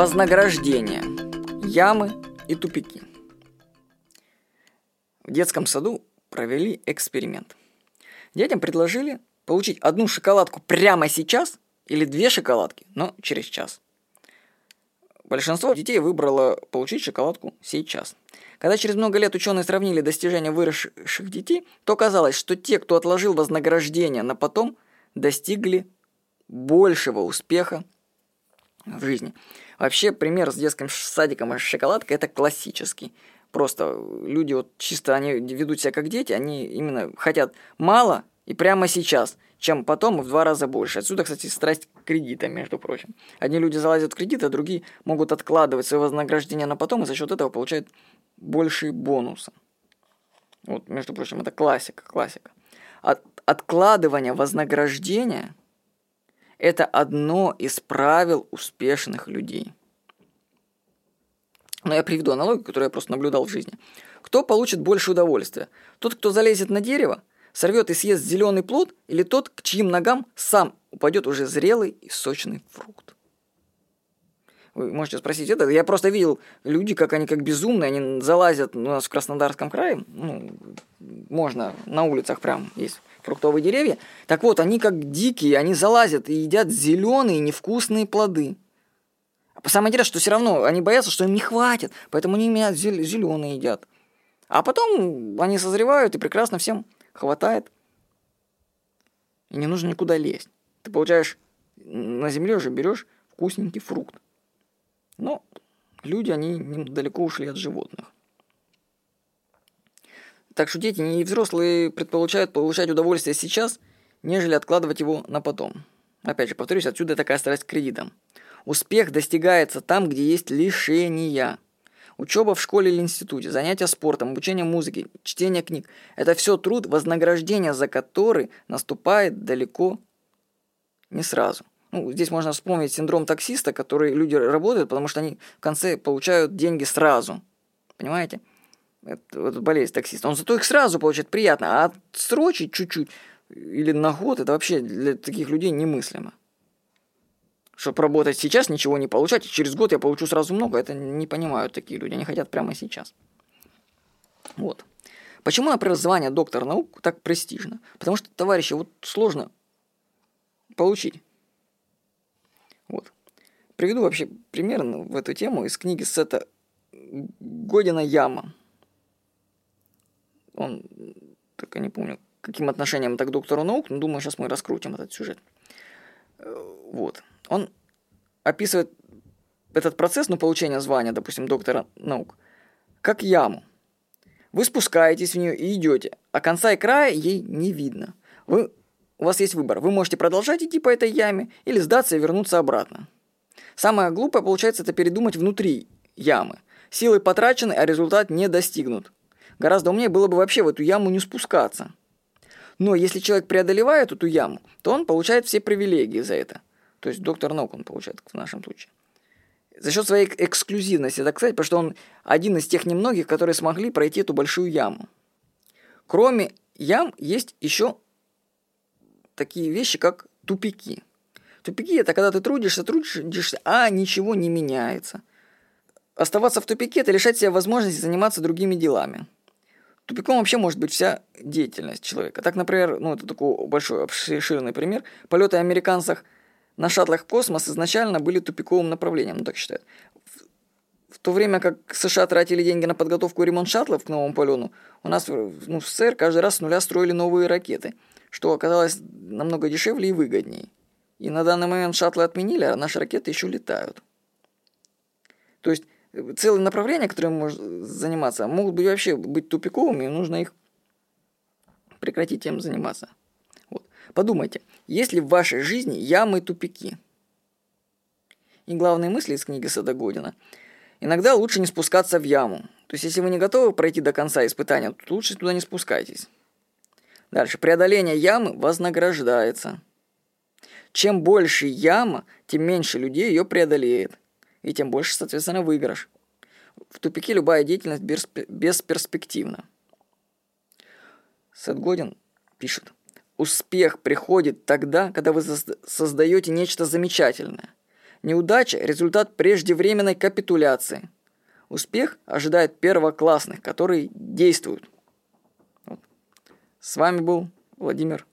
Вознаграждение. Ямы и тупики. В детском саду провели эксперимент. Детям предложили получить одну шоколадку прямо сейчас или две шоколадки, но через час. Большинство детей выбрало получить шоколадку сейчас. Когда через много лет ученые сравнили достижения выросших детей, то оказалось, что те, кто отложил вознаграждение на потом, достигли большего успеха в жизни. Вообще, пример с детским садиком и шоколадкой – это классический. Просто люди вот чисто, они ведут себя как дети, они именно хотят мало и прямо сейчас, чем потом в два раза больше. Отсюда, кстати, страсть к кредитам, между прочим. Одни люди залазят в кредит, а другие могут откладывать свое вознаграждение на потом и за счет этого получают большие бонусы. Вот, между прочим, это классика, классика. От, откладывание вознаграждения – это одно из правил успешных людей. Но я приведу аналогию, которую я просто наблюдал в жизни. Кто получит больше удовольствия? Тот, кто залезет на дерево, сорвет и съест зеленый плод, или тот, к чьим ногам сам упадет уже зрелый и сочный фрукт? Вы можете спросить это. Я просто видел люди, как они как безумные, они залазят у нас в Краснодарском крае, ну, можно на улицах прям есть фруктовые деревья. Так вот, они как дикие, они залазят и едят зеленые невкусные плоды. А самое интересное, что все равно они боятся, что им не хватит, поэтому они меня зеленые едят. А потом они созревают, и прекрасно всем хватает. И не нужно никуда лезть. Ты получаешь на земле уже берешь вкусненький фрукт. Но люди, они далеко ушли от животных. Так что дети и взрослые предполагают получать удовольствие сейчас, нежели откладывать его на потом. Опять же, повторюсь, отсюда такая страсть к кредитам. Успех достигается там, где есть лишения. Учеба в школе или институте, занятия спортом, обучение музыке, чтение книг – это все труд, вознаграждение за который наступает далеко не сразу. Ну, здесь можно вспомнить синдром таксиста, который люди работают, потому что они в конце получают деньги сразу. Понимаете? Это, это болезнь таксиста. Он зато их сразу получает приятно, а отсрочить чуть-чуть или на год это вообще для таких людей немыслимо. Чтобы работать сейчас, ничего не получать, и через год я получу сразу много, это не понимают такие люди, они хотят прямо сейчас. Вот. Почему, например, звание доктор наук так престижно? Потому что, товарищи, вот сложно получить. Приведу вообще примерно в эту тему из книги Сета Година Яма. Он, только не помню, каким отношением это к доктору наук, но думаю, сейчас мы раскрутим этот сюжет. Э, вот. Он описывает этот процесс, ну, получения звания, допустим, доктора наук, как яму. Вы спускаетесь в нее и идете, а конца и края ей не видно. Вы у вас есть выбор. Вы можете продолжать идти по этой яме или сдаться и вернуться обратно. Самое глупое получается это передумать внутри ямы. Силы потрачены, а результат не достигнут. Гораздо умнее было бы вообще в эту яму не спускаться. Но если человек преодолевает эту яму, то он получает все привилегии за это. То есть доктор наук он получает в нашем случае. За счет своей эксклюзивности, так сказать, потому что он один из тех немногих, которые смогли пройти эту большую яму. Кроме ям есть еще такие вещи, как тупики. Тупики – это когда ты трудишься, трудишься, а ничего не меняется. Оставаться в тупике – это лишать себя возможности заниматься другими делами. Тупиком вообще может быть вся деятельность человека. Так, например, ну это такой большой обширный пример, полеты американцев на шаттлах в космос изначально были тупиковым направлением, ну так считают. В, в то время как США тратили деньги на подготовку и ремонт шаттлов к новому полету, у нас ну, в СССР каждый раз с нуля строили новые ракеты – что оказалось намного дешевле и выгоднее. И на данный момент шаттлы отменили, а наши ракеты еще летают. То есть э, целые направления, которыми можно заниматься, могут быть вообще быть тупиковыми, и нужно их прекратить тем заниматься. Вот. Подумайте, есть ли в вашей жизни ямы и тупики? И главные мысли из книги Садогодина. Иногда лучше не спускаться в яму. То есть, если вы не готовы пройти до конца испытания, то лучше туда не спускайтесь. Дальше. Преодоление ямы вознаграждается. Чем больше яма, тем меньше людей ее преодолеет. И тем больше, соответственно, выигрыш. В тупике любая деятельность бесперспективна. Сет Годин пишет. Успех приходит тогда, когда вы создаете нечто замечательное. Неудача – результат преждевременной капитуляции. Успех ожидает первоклассных, которые действуют. С вами был Владимир